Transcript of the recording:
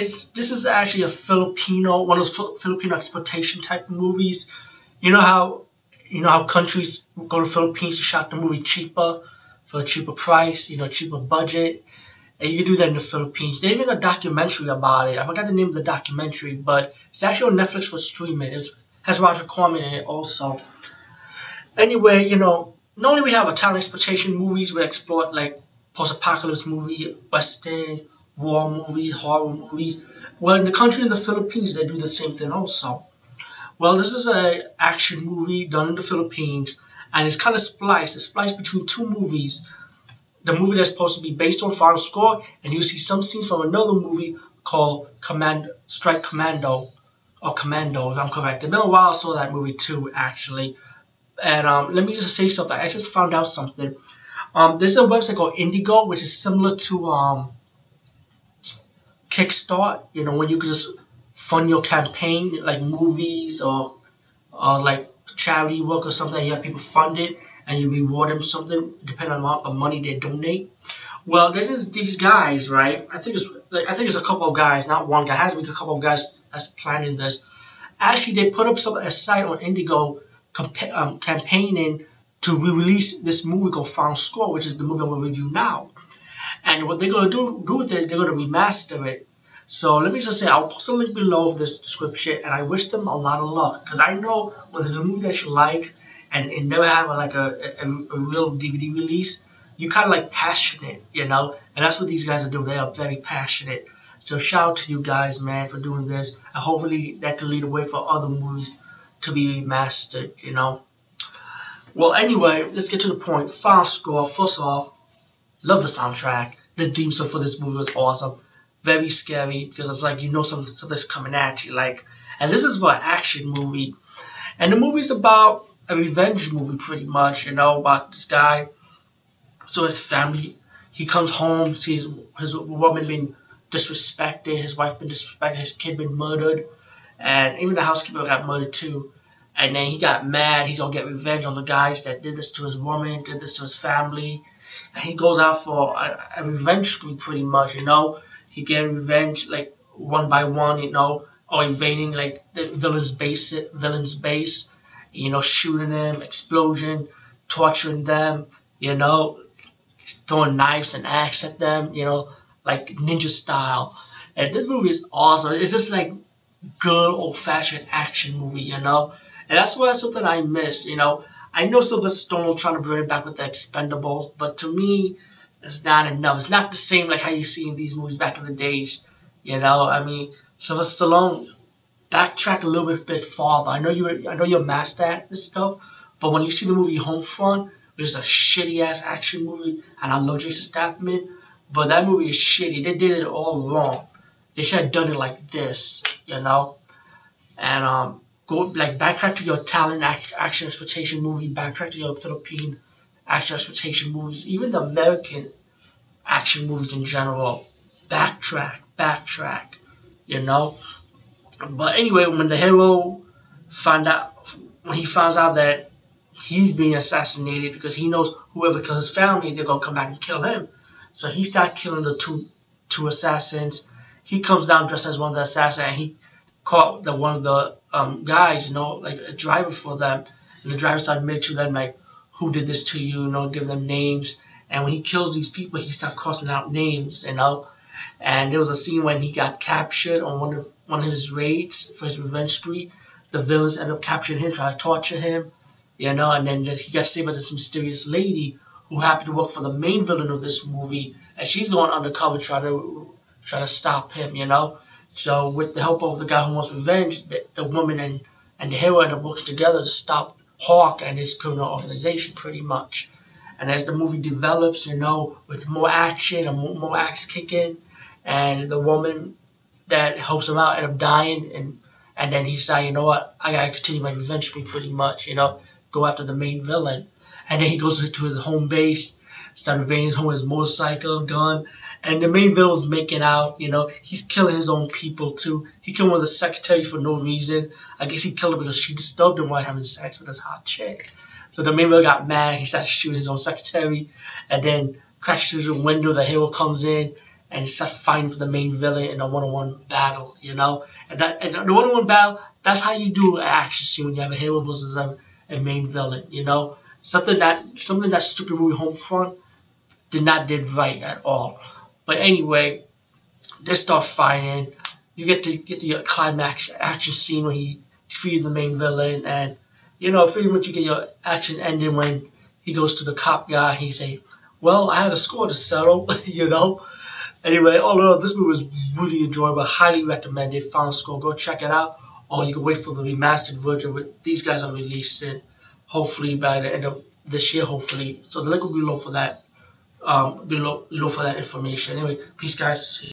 it's this is actually a Filipino one of those Filipino exploitation type movies. You know how you know how countries go to Philippines to shot the movie cheaper for a cheaper price, you know, cheaper budget. And you can do that in the Philippines. They even a documentary about it. I forgot the name of the documentary, but it's actually on Netflix for streaming. It has Roger Corman in it also. Anyway, you know, normally we have Italian exploitation movies. We explore like post-apocalypse movie, western, war movies, horror movies. Well, in the country in the Philippines, they do the same thing also. Well, this is a action movie done in the Philippines, and it's kind of spliced. It's spliced between two movies. The movie that's supposed to be based on Final Score, and you see some scenes from another movie called Command Strike Commando, or Commando, if I'm correct. It's been a while I saw that movie too, actually. And um, let me just say something. I just found out something. Um, there's a website called Indigo, which is similar to um, Kickstart. You know, when you can just fund your campaign, like movies or or like charity work or something. You have people fund it, and you reward them something depending on the amount of money they donate. Well, this is these guys, right? I think it's like, I think it's a couple of guys, not one guy. It has to be a couple of guys that's planning this. Actually, they put up some a site on Indigo compa- um, campaigning to re-release this movie called Final Score, which is the movie I'm to review now. And what they're going to do, do with it, they're going to remaster it. So let me just say, I'll post a link below of this description, and I wish them a lot of luck because I know when there's a movie that you like and it never had like a, a, a real DVD release, you kind of like passionate, you know, and that's what these guys are doing. They are very passionate. So shout out to you guys, man, for doing this, and hopefully that can lead the way for other movies to be remastered, you know. Well, anyway, let's get to the point. Final score. First off, love the soundtrack. The theme song for this movie was awesome. Very scary because it's like you know something, something's coming at you. Like, and this is for an action movie, and the movie's about a revenge movie, pretty much. You know about this guy. So his family, he comes home, sees his woman being disrespected, his wife been disrespected, his kid been murdered, and even the housekeeper got murdered too. And then he got mad. He's gonna get revenge on the guys that did this to his woman, did this to his family. And he goes out for a, a revenge spree, pretty much. You know, he get revenge like one by one. You know, or invading like the villain's base, villain's base. You know, shooting them, explosion, torturing them. You know, throwing knives and axe at them. You know, like ninja style. And this movie is awesome. It's just like good old fashioned action movie. You know and that's why something I miss. You know, I know Sylvester Stallone trying to bring it back with the Expendables, but to me, it's not enough. It's not the same like how you see in these movies back in the days. You know, I mean, Sylvester Stallone backtrack a little bit, bit farther. I know you, I know you're master at this stuff, but when you see the movie Homefront, which is a shitty ass action movie, and I love Jason Statham, but that movie is shitty. They did it all wrong. They should have done it like this, you know. And um, go like backtrack to your Italian action exploitation movie, backtrack to your Philippine action exploitation movies, even the American action movies in general. Backtrack, backtrack, you know. But anyway, when the hero find out when he finds out that he's being assassinated because he knows whoever killed his family, they're gonna come back and kill him. So he starts killing the two two assassins. He comes down dressed as one of the assassins and he caught the one of the um, guys, you know, like a driver for them, and the driver started admitting to them like, who did this to you, you know, give them names. And when he kills these people, he starts crossing out names, you know. And there was a scene when he got captured on one of one of his raids for his revenge spree. The villains end up capturing him, trying to torture him, you know. And then he gets saved by this mysterious lady who happened to work for the main villain of this movie, and she's going undercover trying to try to stop him, you know. So with the help of the guy who wants revenge, the, the woman and, and the hero end up working together to stop Hawk and his criminal organization pretty much. And as the movie develops, you know, with more action and more, more axe kicking, and the woman that helps him out end up dying, and and then he said, you know what, I gotta continue my revenge spree pretty much, you know, go after the main villain. And then he goes to his home base, start invading his home with his motorcycle, gun, and the main villain's making out, you know, he's killing his own people too. He killed one of the secretary for no reason. I guess he killed her because she disturbed him while having sex with his hot chick. So the main villain got mad, he started shooting his own secretary, and then crashes through the window, the hero comes in, and start fighting for the main villain in a one-on-one battle. You know, and that and the one-on-one battle. That's how you do an action scene when you have a hero versus a, a main villain. You know, something that something that stupid movie Homefront did not did right at all. But anyway, they start fighting. You get to get the climax action scene where he defeated the main villain, and you know, pretty much you get your action ending when he goes to the cop guy. He say, "Well, I had a score to settle," you know. Anyway, all in all, this movie was really enjoyable. Highly recommended. Final score, go check it out, or you can wait for the remastered version. But these guys are releasing hopefully by the end of this year. Hopefully, so the link will be below for that. Um, below below for that information. Anyway, peace, guys.